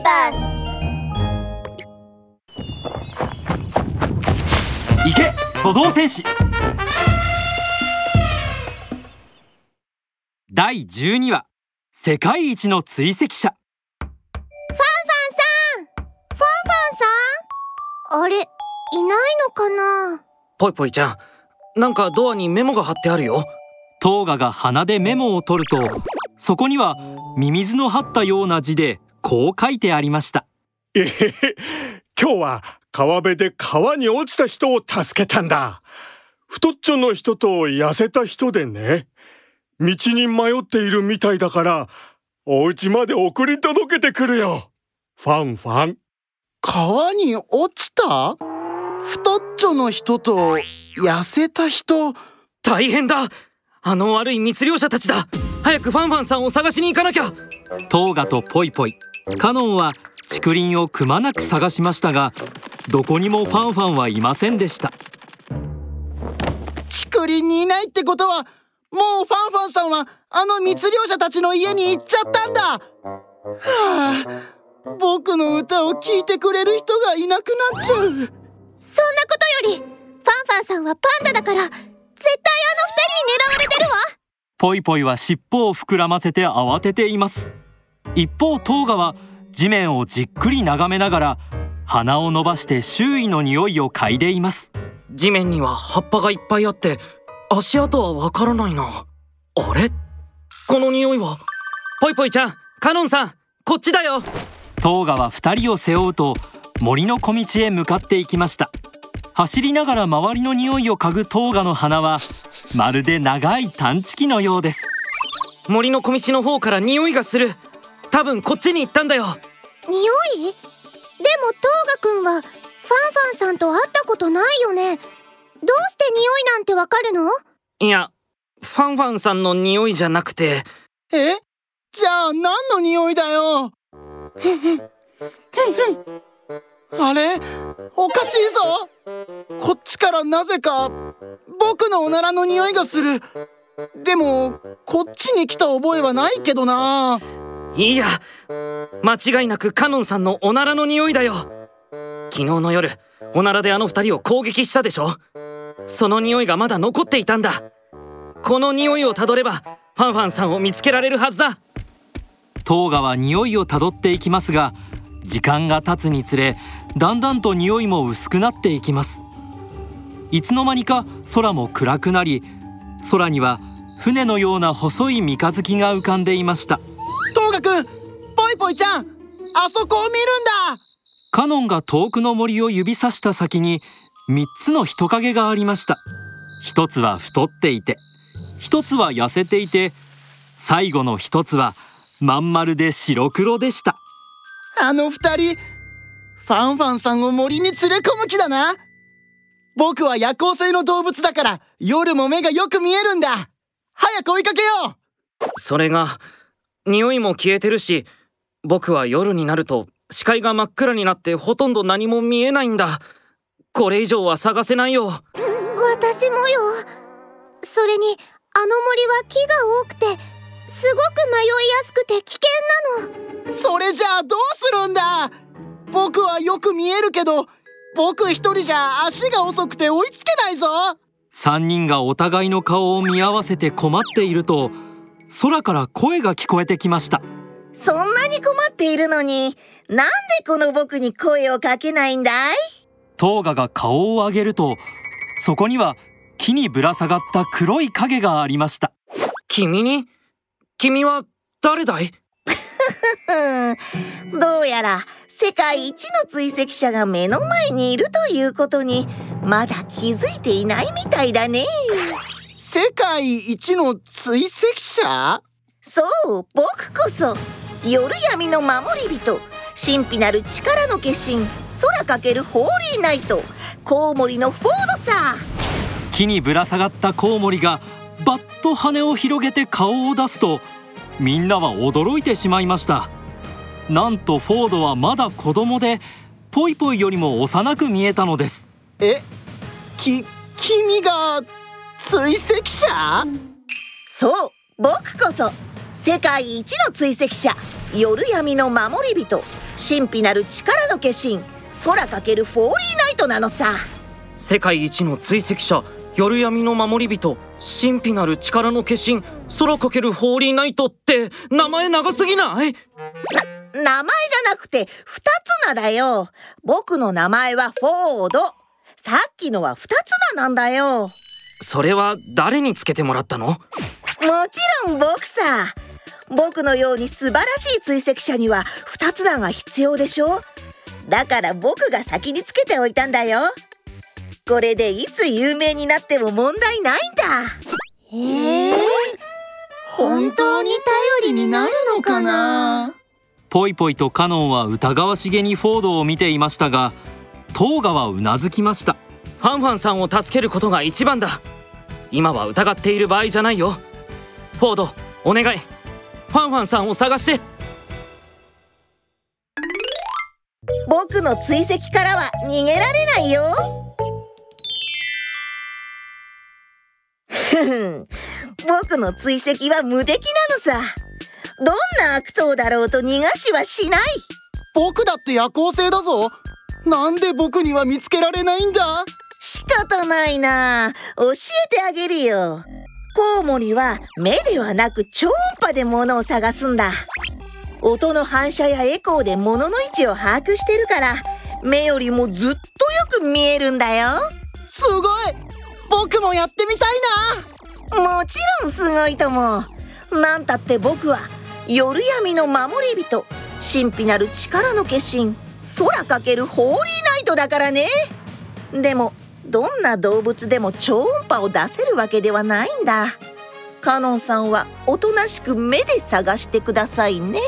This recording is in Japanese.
ーバス行け歩道戦士。第12話世界一の追跡者。ファンファンさんファンファンさん。あれいないのかな？ぽいぽいちゃんなんかドアにメモが貼ってあるよ。トーガが鼻でメモを取るとそこにはミミズの張ったような字でこう書いてありました。えへへ。今日は川辺で川に落ちた人を助けたんだ。太っちょの人と痩せた人でね。道に迷っているみたいだからお家まで送り届けてくるよ。ファンファン。川に落ちた？太っちょの人と痩せた人？大変だ。あの悪い密漁者たちだ。早くファンファンさんを探しに行かなきゃ。トーガとポイポイカノンは竹林をくまなく探しましたがどこにもファンファンはいませんでした。竹林にいないってことはもうファンファンさんはあの密漁者たちの家に行っちゃったんだ。はあ僕の歌を聴いてくれる人がいなくなっちゃう。そんなことよりファンファンさんはパンダだから絶対あの二人に狙われてるわ。ポイポイは尻尾を膨らませて慌てています一方トーガは地面をじっくり眺めながら鼻を伸ばして周囲の匂いを嗅いでいます。地面には葉っぱがいっぱいあって足跡はわからないな。あれ？この匂いは？ぽいぽいちゃんカノンさんこっちだよ。トーガは二人を背負うと森の小道へ向かっていきました。走りながら周りの匂いを嗅ぐトーガの鼻はまるで長い探知機のようです。森の小道の方から匂いがする多分こっちに行ったんだよ。匂い？でもトーガくんはファンファンさんと会ったことないよね。どうして匂いなんてわかるの？いやファンファンさんの匂いじゃなくて。え？じゃあ何の匂いだよ？あれ？おかしいぞ！こっちからなぜか僕のおならの匂いがする。でもこっちに来た覚えはないけどないや間違いなくカノンさんのおならの匂いだよ。昨日の夜おならであの二人を攻撃したでしょ？その匂いがまだ残っていたんだ。この匂いをたどればファンファンさんを見つけられるはずだ。トーガは匂いをたどっていきますが時間が経つにつれだんだんと匂いも薄くなっていきます。いつの間にか空も暗くなり空には船のような細い三日月が浮かんでいました。くぽいぽいちゃんあそこを見るんだ。カノンが遠くの森を指さした先に3つの人影がありました。一つは太っていて一つは痩せていて最後の一つはまん丸で白黒でした。あの二人ファンファンさんを森に連れ込む気だな。僕は夜行性の動物だから夜も目がよく見えるんだ。早く追いかけよう。それが匂いも消えてるし僕は夜になると視界が真っ暗になってほとんど何も見えないんだ。これ以上は探せないよ。私もよ。それにあの森は木が多くてすごく迷いやすくて危険なの。それじゃあどうするんだ？僕はよく見えるけど僕一人じゃ足が遅くて追いつけないぞ。3人がお互いの顔を見合わせて困っていると空から声が聞こえてきました。そんなに困っているのになんでこの僕に声をかけないんだい？トーガが顔を上げるとそこには木にぶら下がった黒い影がありました。君に？君は誰だい？どうやら世界一の追跡者が目の前にいるということにまだ気づいていないみたいだね世界一の追跡者？そう僕こそ。夜闇の守り人。神秘なる力の化身。空かけるホーリーナイト。コウモリのフォードさ。木にぶら下がったコウモリがバッと羽を広げて顔を出すとみんなは驚いてしまいました。なんとフォードはまだ子供でポイポイよりも幼く見えたのです。えき君が追跡者？そう僕こそ世界一の追跡者。夜闇の守り人神秘なる力の化身空かけるフォーリーナイトなのさ。世界一の追跡者夜闇の守り人神秘なる力の化身空かけるホーリーナイトって名前長すぎない？名前じゃなくて二つ名だよ。僕の名前はフォード。さっきのは二つ名なんだよ。もそれは誰につけてもらったの？ちろん僕さ。僕のように素晴らしい追跡者には二つ名が必要でしょだから僕が先につけておいたんだよ。これでいつ有名になっても問題ないんだ。へえ本当に頼りになるのかな？ポイポイとカノンは疑わしげにフォードを見ていましたがトーガはうなずきました。ファンファンさんを助けることが一番だ今は疑っている場合じゃないよ。フォードお願い。ファンファンさんを探して。僕の追跡からは逃げられないよ。ふふん。僕の追跡は無敵なのさ。どんな悪党だろうと逃がしはしない。僕だって夜行性だぞ。なんで僕には見つけられないんだ？仕方ないな。教えてあげるよ。コウモリは目ではなく超音波で物を探すんだ。音の反射やエコーで物の位置を把握してるから目よりもずっとよく見えるんだよ。すごい。僕もやってみたいな。もちろんすごいとも。なんたって僕は夜闇の守り人。神秘なる力の化身。空かけるホーリーナイトだからね。でもどんな動物でも超音波を出せるわけではないんだ。カノンさんはおとなしく目で探してくださいね。